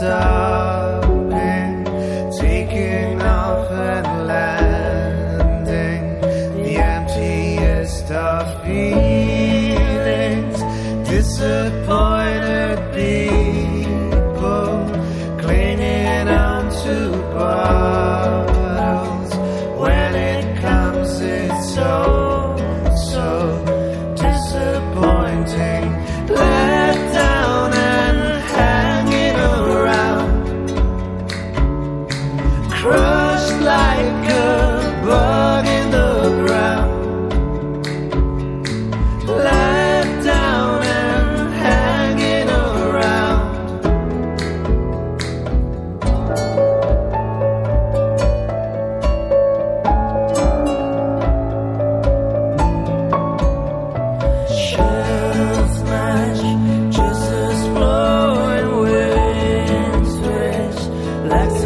stopping, taking off and landing. The emptiest of feelings, disappointment. relax.